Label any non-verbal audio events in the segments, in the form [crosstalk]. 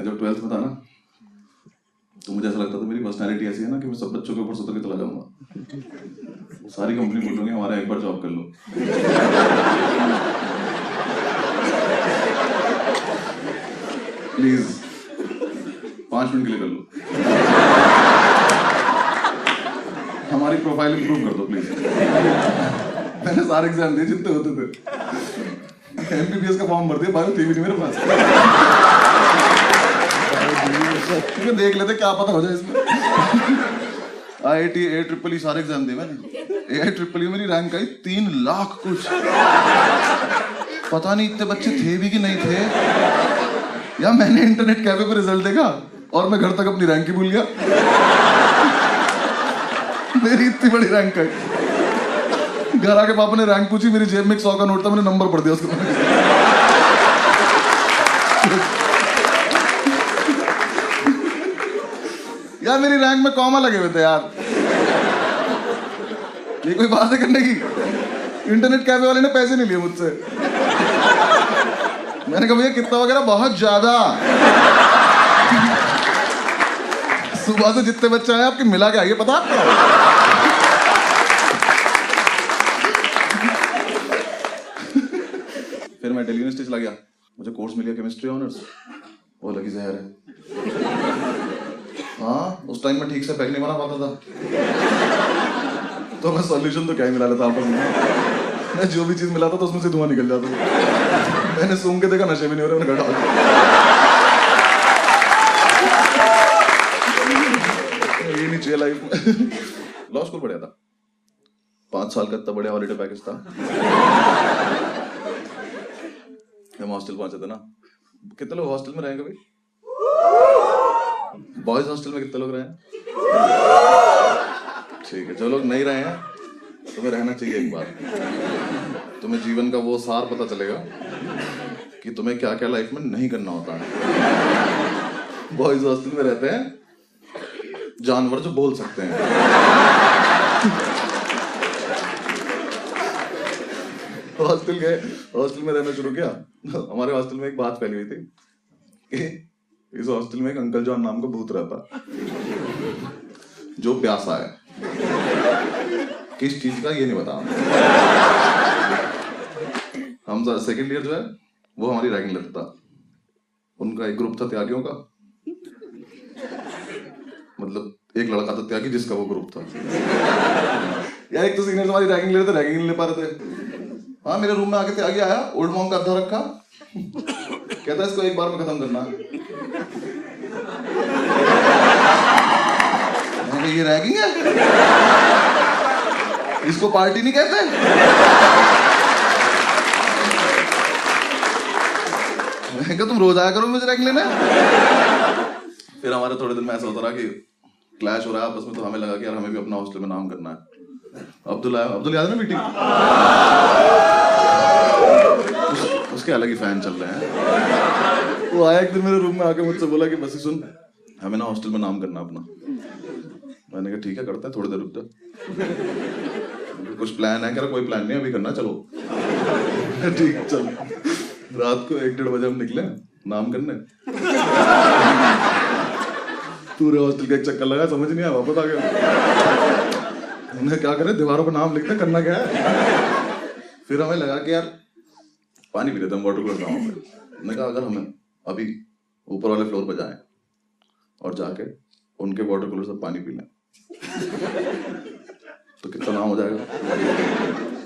मैं जब ट्वेल्थ में था ना तो मुझे ऐसा लगता था मेरी पर्सनैलिटी ऐसी है ना कि मैं सब बच्चों के ऊपर सुतर के चला जाऊँगा। सारी कंपनी बोल रही हमारा एक बार जॉब कर लो। प्लीज़ पाँच मिनट के लिए कर लो। हमारी प्रोफ़ाइल इंप्रूव कर दो प्लीज़ मैंने सारे एग्ज़ाम दिए जितने होते थे। एमबीबीएस का फॉर्म भर दिया बायो थी भी नहीं मेरे पास। क्योंकि देख लेते क्या पता हो जाए इसमें। I T A triple E सारे एग्ज़ाम दिए मैंने। ए आई ट्रिपल ई मेरी रैंक आई, तीन लाख कुछ। पता नहीं इतने बच्चे थे भी कि नहीं थे। या मैंने इंटरनेट कैफ़े पे रिज़ल्ट देखा और मैं घर तक अपनी रैंक ही भूल गया। मेरी इतनी बड़ी रैंक आई। घर आके पापा ने रैंक पूछी, मेरी जेब में एक सौ का नोट था, मैंने नंबर पढ़ दिया उसको यार, मेरी रैंक में कॉमा लगे हुए थे यार। ये कोई बात है करने की? इंटरनेट कैफ़े वाले ने पैसे नहीं लिए मुझसे। मैंने कहा, भैया, कितना वगैरह? बहुत ज़्यादा। सुबह से जितने बच्चे आए, आपके मिला के आइए पता आपको? फिर मैं दिल्ली यूनिवर्सिटी चला गया। मुझे कोर्स मिल गया केमिस्ट्री ऑनर्स वो लगी जहर है। हाँ उस टाइम में ठीक से पैक नहीं बना पाता था। तो मैं सॉल्यूशन तो क्या ही मिला लेता आपस में। मैं जो भी चीज़ मिलाता था, उसमें से धुआँ निकल जाता था। मैंने सूंघ के देखा, नशे भी नहीं हो रहे मैंने घटा ये नहीं चाहिए लाइफ में। लॉ स्कूल पढ़ा था। पाँच साल का इतना बढ़िया हॉलीडे पैकेज था। हम हॉस्टल पहुँचे थे ना। कितने लोग हॉस्टल में रहे कभी? बॉयज़ हॉस्टल में कितने लोग रहे ठीक है, जो लोग नहीं रहे हैं, तुम्हें रहना चाहिए एक बार। तुम्हें जीवन का वो सार पता चलेगा कि तुम्हें क्या क्या लाइफ में नहीं करना होता है। बॉयज़ हॉस्टल में रहते हैं, जानवर जो बोल सकते हैं। हॉस्टल गए हॉस्टल में रहना शुरू किया। हमारे हॉस्टल में एक बात फैली हुई थी इस हॉस्टल में एक अंकल जॉन नाम का भूत रहता। जो प्यासा है। किस चीज़ का ये नहीं बता हम सेकेंड ईयर जो है, वो हमारी रैगिंग था। उनका एक ग्रुप था त्यागियों का। मतलब एक लड़का था त्यागी जिसका वो ग्रुप था। यार, एक तो सीनियर हमारी रैगिंग ले रहे थे रैगिंग ले पा रहे थे। हाँ मेरे रूम में आके त्यागी आया ओल्ड मॉम का अद्धा रखा। कहता इसको एक बार में खत्म करना। ये रैगिंग है? इसको पार्टी नहीं कहते? कहा तुम रोज आया करो मुझे रैगिंग लेने? फिर हमारे थोड़े दिन में ऐसा होता रहा कि क्लैश हो रहा है आपस में तो हमें लगा कि यार हमें भी अपना हॉस्टल में नाम करना है। अब्दुल आया अब्दुल याद है ना मीटिंग उस, उसके अलग ही फ़ैन चल रहे हैं। वो आया एक दिन मेरे रूम में आके मुझसे बोला कि, बस सुन, हमें ना हॉस्टल में नाम करना अपना। मैंने कहा, ठीक है, करते हैं, थोड़ी देर रुक जा कुछ प्लान है कोई प्लान नहीं, अभी करना, चलो। [laughs] ठीक, चल। रात को एक डेढ़ बजे हम निकले, नाम करने। पूरे हॉस्टल का एक चक्कर लगा, समझ नहीं आया, वापस आ गया। हमने क्या करे, दीवारों पर नाम लिखते करना क्या है? फिर हमें लगा कि, यार, पानी पी लेते हम वाटर कूलर गाँव पे। हमने कहा, अगर हमें अभी ऊपर वाले फ्लोर पर जाए और जाके उनके वाटर कूलर से पानी पी लें। तो कितना नाम हो जाएगा?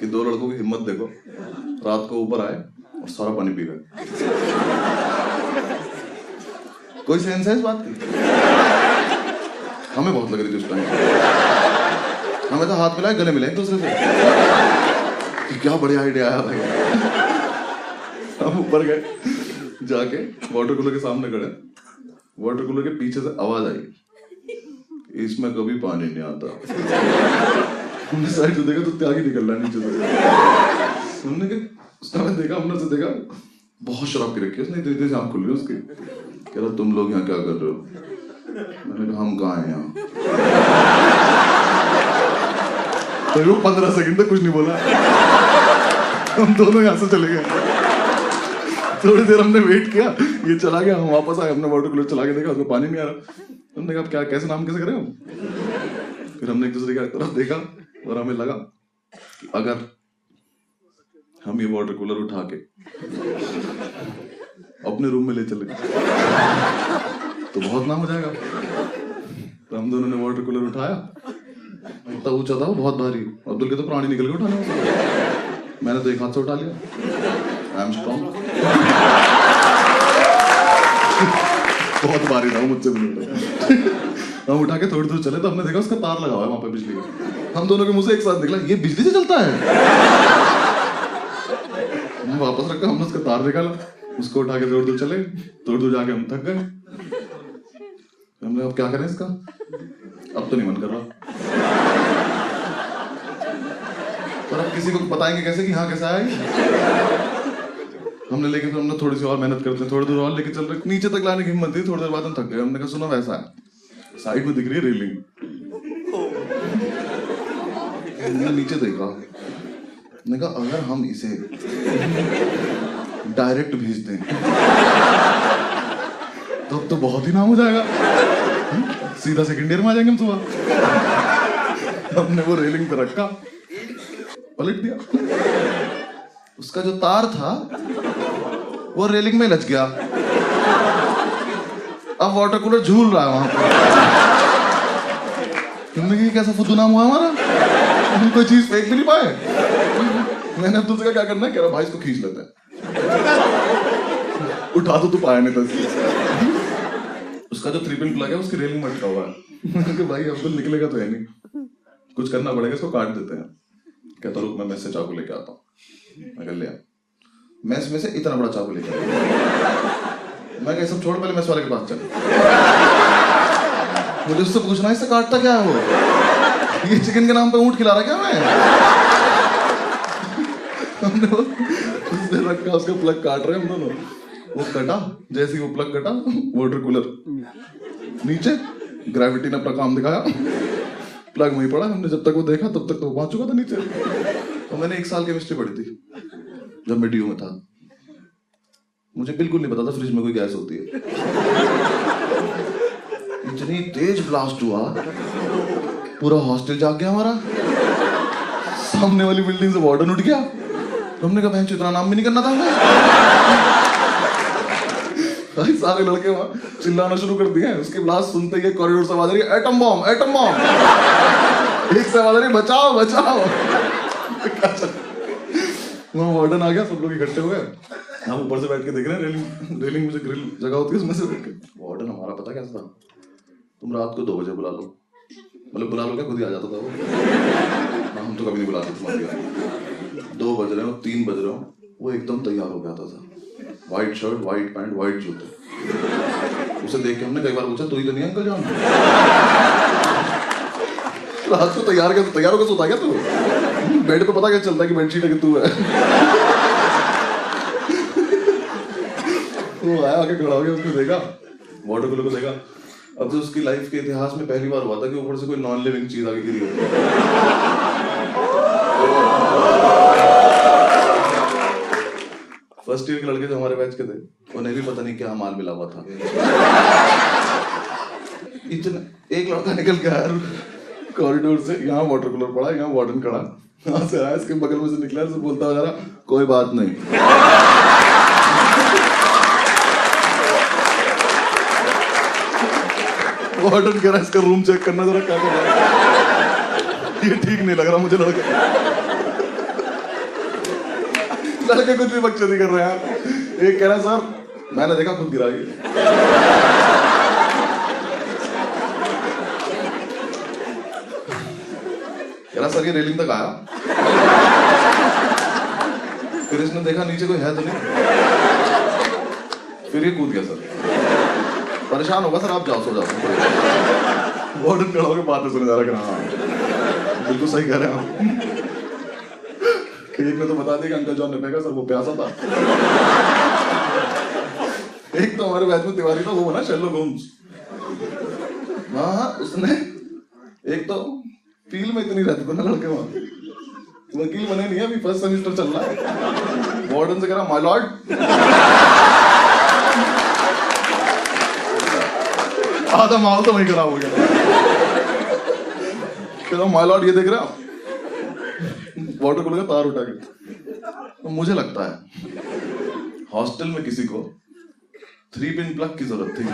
कि दो लड़कों की हिम्मत देखो, रात को ऊपर आए और सारा पानी पी गए कोई सेंस है इस बात की? हमें बहुत लग रही थी उस टाइम हमें तो हाथ मिलाए, गले मिले एक दूसरे से। क्या बढ़िया आइडिया आया भाई। हम ऊपर गए। जाके वाटर कूलर के सामने खड़े। वाटर कूलर के पीछे से आवाज़ आई। इसमें कभी पानी नहीं आता। हमने साइड से देखा तो त्याग ही निकल रहा नीचे से। हमने कहा, उसने हमें देखा, हमने से देखा। बहुत शराब पी रखी उसने इतनी से आँख खुल रही उसकी। कह रहा, तुम लोग यहाँ क्या कर रहे हो? मैंने कहा, हम कहाँ हैं यहाँ? तो पंद्रह सेकंड तक कुछ नहीं बोला। हम दोनों यहाँ से चले गए। थोड़ी देर हमने वेट किया। ये चला गया, हम वापस आए, हमने वाटर कूलर चला के देखा, उसमें पानी नहीं आ रहा। हमने कहा क्या, कैसे नाम, कैसे करें हम? फिर हमने एक दूसरे की तरफ़ देखा और हमें लगा कि अगर हम ये वाटर कूलर उठा के अपने रूम में ले चले तो बहुत नाम हो जाएगा। तो हम दोनों ने वाटर कूलर उठाया। इतना ऊँचा था वो, बहुत भारी। अब्दुल के तो प्राणी निकल के उठाने मैंने तो एक हाथ से उठा लिया। एम बहुत भारी था मुझसे भी हम उठा के थोड़ी दूर चले तो हमने देखा उसका तार लगा हुआ है वहाँ पे बिजली का। हम दोनों के मुँह से एक साथ निकला ये बिजली से चलता है? हम वापस रखा हमने उसका तार निकाला उसको उठा के थोड़ी दूर चले थोड़ी दूर जाके हम थक गए। हमने अब क्या करें इसका? अब तो नहीं मन कर रहा। पर अब किसी को बताएँगे कैसे कि हाँ कैसा है? हमने, लेकिन फिर हमने थोड़ी सी और मेहनत करते हैं, थोड़ी दूर और लेके चल रहे, नीचे तक लाने की हिम्मत थी थोड़ी देर बाद हम थक गए, हमने कहा, सुनो वैसा है, साइड में दिख रही है रेलिंग। हमने नीचे देखा मैंने कहा, अगर हम इसे डायरेक्ट भेज दें तो अब तो बहुत ही नाम हो जाएगा। सीधा सेकंड ईयर में आ जाएँगे हम सुबह। हमने वो रेलिंग पे रखा, पलट दिया। उसका जो तार था वो रेलिंग में लच गया। अब वाटर कूलर झूल रहा है वहाँ पर कहा, कैसा फुद्दू नाम हुआ हमारा? हम कोई चीज़ फेंक भी नहीं पाए? मैंने अब्दुल से क्या करना है? कह रहा भाई इसको खींच लेते हैं। उठा तो तू पाया नहीं था उसका जो थ्री पिन प्लग है उसकी रेलिंग में अटका हुआ है। भाई अब्दुल निकलेगा तो है नहीं। कुछ करना पड़ेगा इसको काट देते हैं। कहता रुक मैं मैस से चाकू लेके आता हूँ। मैं कह लिया में से इतना बड़ा चाकू लेके आया मैं सब छोड़, पहले मैस वाले के पास चल। मुझे उससे पूछना इससे काटता क्या है? वो ये चिकन के नाम पे ऊँट खिला रहा क्या मैं? उसने रखा, उसका प्लग काट रहे हम दोनों। वो कटा, जैसे ही वो प्लग कटा वाटर कूलर नीचे ग्रेविटी ने अपना काम दिखाया। प्लग वहीं पड़ा, हमने जब तक वो देखा, तब तक तो पहुँच चुका था नीचे। तो मैंने एक साल केमिस्ट्री पढ़ी थी। जब मैं डी में था, मुझे बिल्कुल नहीं पता था फ्रिज में कोई गैस होती है। इतनी तेज ब्लास्ट हुआ, पूरा हॉस्टल जाग गया हमारा। सामने वाली बिल्डिंग से वार्डन उठ गया। हमने कहा, बहन इतना नाम भी नहीं करना था भाई, सारे लड़के वहाँ चिल्लाना शुरू कर दिए उसकी ब्लास्ट सुनते ही कॉरिडोर से आवाज़ आ रही है एटम बॉम्ब एटम बॉम्ब एक से आवाज़ आ रही बचाओ बचाओ. [laughs] वहाँ वार्डन आ गया सब लोग इकट्ठे हो गए। हम ऊपर से बैठ के देख रहे हैं रेलिंग रेलिंग में जो ग्रिल जगह होती है उसमें से बैठ के वार्डन हमारा पता कैसा था? तुम रात को दो बजे बुला लो। मतलब बुला लो क्या? खुद ही आ जाता था वो। हाँ, हम तो कभी नहीं बुलाते तुम्हारे घर दो बज रहे हो तीन बज रहे हो वो एकदम तैयार हो गया था white shirt white pant white जूते। उसे देख के हमने कई बार पूछा तू ही तो नहीं अंकल जान? [laughs] रात को तैयार कर तैयार होकर सोता क्या तू? बेड पे पता क्या चलता है कि बेडशीट है कि तू है? वो आया, आके खड़ा हो गया उसने देखा। वाटर कूलर को देखा। अब तो उसकी लाइफ के इतिहास में पहली बार हुआ था कि ऊपर से कोई नॉन लिविंग चीज़ आगे गिरी फ़र्स्ट ईयर के लड़के जो हमारे बैच के थे, उन्हें भी पता नहीं क्या माल मिला हुआ था। इतना, एक लड़का निकल आया कॉरिडोर से, यहाँ वाटर कूलर पड़ा, यहाँ वार्डन खड़ा। यहाँ से आया इसके बगल में से निकला से बोलता हुआ जा रहा, कोई बात नहीं. वार्डन कह रहा है इसका रूम चेक करना, जरा क्या कर है? ये ठीक नहीं लग रहा मुझे लड़का। लड़के कुछ भी बकचोदी कर रहे हैं। एक कह रहा है, सर, मैंने देखा खुद गिरा ये कह रहा सर ये रेलिंग तक आया। फिर इसने देखा नीचे कोई है तो नहीं। फिर ये कूद गया सर। परेशान होगा सर, आप जाओ, सो जाओ। वार्डन खड़ा होकर बातें सुने जा रहा हाँ बिल्कुल सही कह रहे हैं आप। एक ने तो बता दिया कि अंकल जॉन ने फेंका सर वो प्यासा था। एक तो हमारे बैच में तिवारी था, वो बना शेलो गोम्स हाँ हाँ उसने एक तो फील में इतनी रहती थी ना लड़के वहाँ वकील बने नहीं, अभी फ़र्स्ट सेमेस्टर चल रहा है। वार्डन से कह रहा माय लॉर्ड आधा माल तो वही खराब हो गया। कह माय लॉर्ड ये देख रहा वाटर कूलर का तार उठा के। तो मुझे लगता है हॉस्टल में किसी को थ्री पिन प्लग की ज़रूरत थी।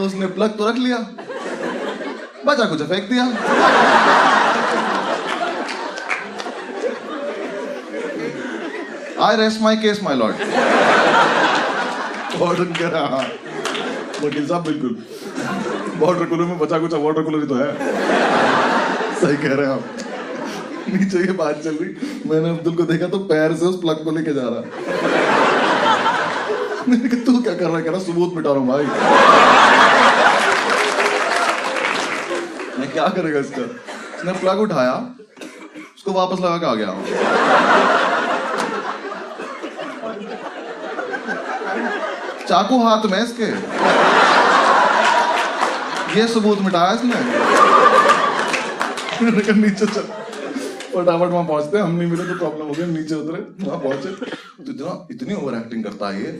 तो उसने प्लग तो रख लिया। बचा कुछ फेंक दिया। I rest my case my lord कह रहा हाँ। वकील साहब बिल्कुल। वाटर कूलर में बचा कुछ वाटर कूलर ही तो है। सही कह रहे हैं आप। नीचे ये बात चल रही। मैंने अब्दुल को देखा तो पैर से उस प्लग को लेके जा रहा। तू क्या कर रहा है? कह रहा, सबूत मिटा रहा हूँ भाई। मैं क्या करेगा इसका? उसने प्लग उठाया, उसको वापस लगा के आ गया चाकू हाथ में इसके? ये सबूत मिटाया इसने? नीचे चल। फटाफट वहाँ पहुँचते हम नहीं मिले तो प्रॉब्लम हो गई नीचे उतरे, वहाँ पहुँचे। तो इतना, इतनी ओवर एक्टिंग करता है ये।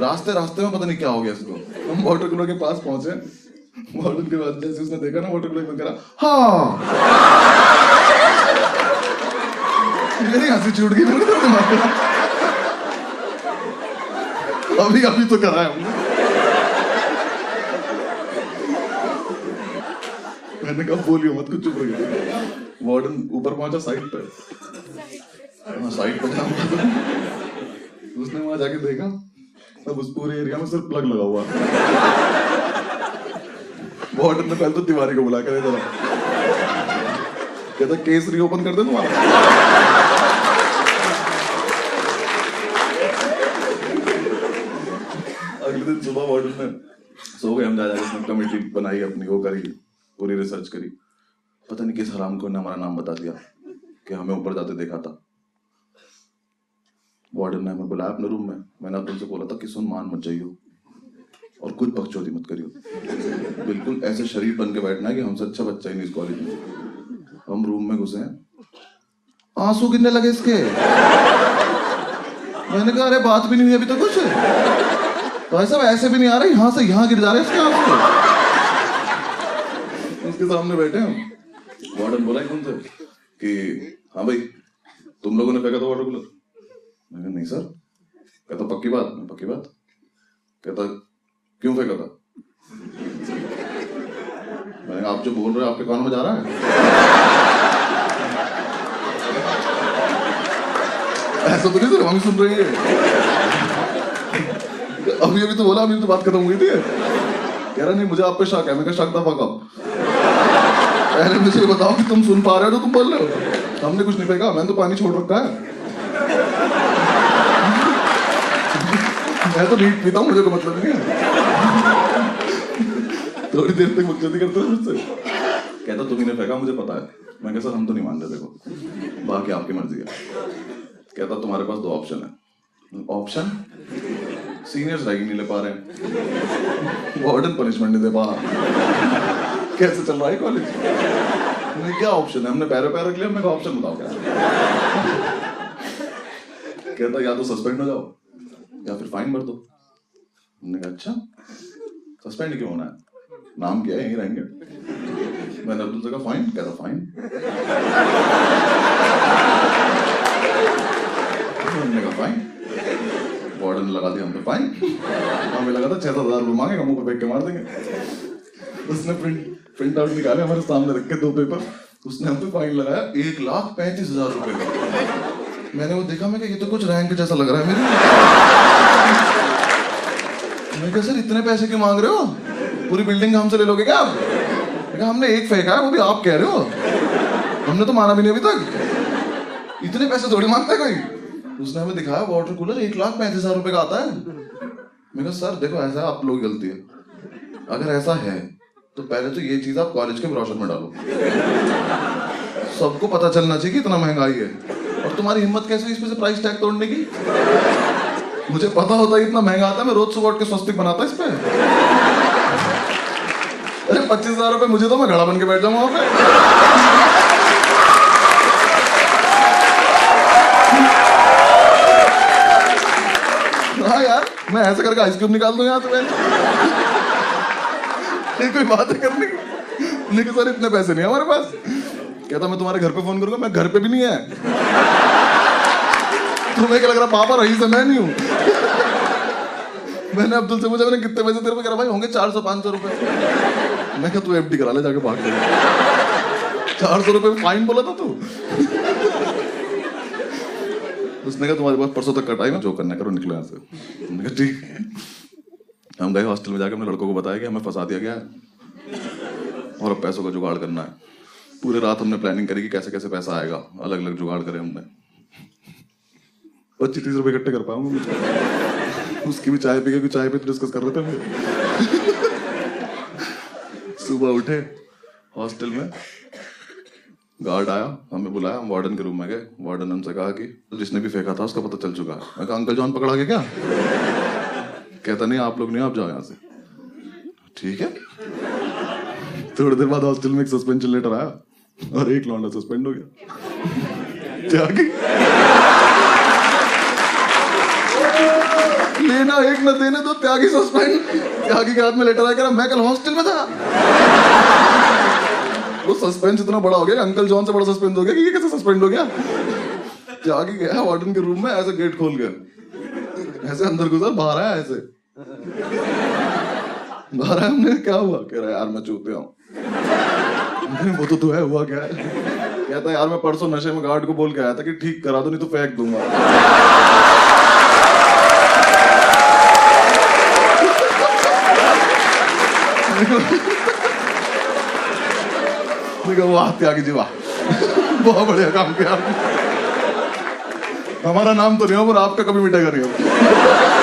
रास्ते रास्ते में पता नहीं क्या हो गया इसको। हम वाटर कूलर के पास पहुँचे। वाटर के बाद जैसे उसने देखा ना वाटर कूलर में कह रहा हाँ! मेरी हँसी छूट गई, मेरे तो दिमाग में अभी अभी तो करा है मैंने कहा, बोलियो मत, कुछ चुप रहिए वार्डन ऊपर पहुँचा साइड पे। हाँ साइड पे उसने वहाँ जाके देखा अब उस पूरे एरिया में सिर्फ़ प्लग लगा हुआ। वार्डन ने पहले तो तिवारी को बुला कर जरा कहता, केस रीओपन कर दे तुम्हारा। अगले दिन सुबह वार्डन में सो गए हम जा जाके कमेटी बनाई अपनी, वो करी, पूरी रिसर्च करी। पता नहीं किस हराम को ने हमारा नाम बता दिया कि हमें ऊपर जाते देखा था। वार्डन ने हमें बुलाया अपने रूम में मैंने अब उनसे बोला था कि सुन, मान मत जाइयो और कुछ बकचोदी मत करियो। बिल्कुल ऐसे शरीर बन के बैठना है कि हमसे अच्छा बच्चा ही नहीं इस कॉलेज में। हम रूम में घुसे हैं। आँसू गिरने लगे इसके। मैंने कहा, अरे, बात भी नहीं हुई अभी तो कुछ? भाई ऐसा ऐसे भी नहीं आ रहा, यहाँ से यहाँ गिर जा रहे इसके आँसू। उसके सामने बैठे हम। वार्डन बोला एकदम से? कि हाँ भाई, तुम लोगों ने फेंका था वाटर कूलर। कहा, नहीं सर कहता पक्की बात मैं पक्की बात? कहता क्यों फेंका था? मैंने आप जो बोल रहे हो, आपके कान में जा रहा है? ऐसा तो नहीं सर, हम सुन रहे हैं। अभी अभी तो बोला, अभी तो बात खत्म हुई थी। कह रहा, नहीं, मुझे आप पे शक है, मैं शक था कब पहले मुझे बताओ कि तुम सुन पा रहे हो तो तुम बोल रहे हो। हमने कुछ नहीं फेंका मैंने तो पानी छोड़ रखा है। मैं तो नीट पीता हूँ, मुझे कोई मतलब नहीं है। थोड़ी देर तक मुझसे करते हैं मुझसे। कहता तुम्ही ने फेंका, मुझे पता है। मैं कहा, सर, हम तो नहीं मान रहे देखो। बाकी आपकी मर्ज़ी है। कहता, तुम्हारे पास दो ऑप्शन है। ऑप्शन सीनियर्स रैगिंग नहीं ले पा रहे हैं। वार्डन पनिशमेंट नहीं दे पा रहा। कैसे चल रहा है कॉलेज नहीं क्या ऑप्शन है? हमने पैर पैर रख लिया, मैं ऑप्शन बताओ क्या? कहता या तो सस्पेंड हो जाओ, या फिर फाइन भर दो। हमने कहा अच्छा सस्पेंड क्यों होना है? नाम क्या है? यहीं रहेंगे। मैंने अब्दुल से कहा फाइन कहता फाइन हमने कहा फाइन वार्डन लगा दिया हम पे फाइन हमें लगा था छह सात हज़ार रुपये मांगेगा, मुँह पे फेंक के मार देंगे। उसने प्रिंट प्रिंट आउट निकाले, हमारे सामने रख के दो पेपर उसने हम पे फाइन लगाया, एक लाख पैंतीस हज़ार रुपए का। मैंने वो देखा, मैं ये तो कुछ रैंक जैसा लग रहा है मेरे मैं कहा, सर, इतने पैसे क्यों मांग रहे हो? पूरी बिल्डिंग हमसे ले लोगे क्या आप? हमने एक फेंका है, वो भी आप कह रहे हो। हमने तो माना भी नहीं अभी तक। इतने पैसे थोड़ी माँगता है कोई? उसने हमें दिखाया वाटर कूलर एक लाख पैंतीस हज़ार रुपए का आता है। मैं कहा, सर, देखो, ऐसा आप लोग गलती है। अगर ऐसा है तो पहले तो ये चीज़ आप कॉलेज के ब्रोशर में डालो। सबको पता चलना चाहिए कि इतना महँगाई है। और तुम्हारी हिम्मत कैसे हुई इसमें से प्राइस टैग तोड़ने की? मुझे पता होता है इतना महँगा आता है, मैं रोज सुबह उठ के स्वस्तिक बनाता इस पे। अरे, पच्चीस हज़ार रुपये मुझे तो मैं घड़ा बन के बैठ जाऊँगा वहाँ पे। हाँ यार, मैं ऐसे करके आइसक्रीम निकाल दूँ यहाँ से मैं ये कोई बात है करने की। लेकिन सर, इतने पैसे नहीं है हमारे पास। कहता, मैं तुम्हारे घर पे फ़ोन करूँगा, मैं घर पे भी नहीं है। तुम्हें क्या लग रहा पापा रही से मैं नहीं हूँ? मैंने अब्दुल से पूछा, मैंने कितने पैसे तेरे पे करा भाई होंगे चार सौ, पाँच सौ रुपए। मैं क्या तू एफडी करा ले जाके भाग चार सौ रुपए फाइन बोला था तू? उसने कहा, तुम्हारे पास परसों तक कटाई है, जो करना करो, निकलो यहाँ से। ठीक हम गए हॉस्टल में जाकर हमने लड़कों को बताया कि हमें फंसा दिया गया है और अब पैसों का जुगाड़ करना है। पूरे रात हमने प्लानिंग करी कि कैसे कैसे पैसा आएगा अलग अलग जुगाड़ करे हमने। पच्चीस तीस रुपए इकट्ठे कर पाऊँगा उसकी भी चाय पी के चाय पे डिस्कस कर रहे थे सुबह उठे, हॉस्टल में, गार्ड आया, हमें बुलाया, हम वार्डन के रूम में गए। वार्डन ने हमसे कहा कि, जिसने भी फेंका था उसका पता चल चुका है। मैं कहा, अंकल जॉन पकड़ा के क्या? कहता, नहीं, आप लोग नहीं, आप जाओ यहाँ से। ठीक है। थोड़ी देर बाद हॉस्टल में एक सस्पेंशन लेटर आया और एक लौंडा सस्पेंड हो गया। क्या लेना एक न देने दो, त्यागी सस्पेंड त्यागी के हाथ में लेटर आया मैं कल हॉस्टल में था। वो सस्पेंस इतना बड़ा हो गया अंकल जॉन से बड़ा सस्पेंस हो गया कि ये कैसे सस्पेंड हो गया? त्यागी गया वार्डन के रूम में, ऐसे गेट खोल गया ऐसे अंदर घुसा बाहर आया ऐसे। बाहर आया हमने क्या हुआ? कह रहा यार, मैं चूते हूँ। वो तो तू है, हुआ क्या है? कहता यार, मैं परसों नशे में गार्ड को बोल के आया था कि ठीक करा दो, नहीं तो फेंक दूँगा। वाह, त्यागी जी, वाह। बहुत बढ़िया काम किया आपने। हमारा नाम तो नहीं हो पर आपका कभी मिटेगा नहीं।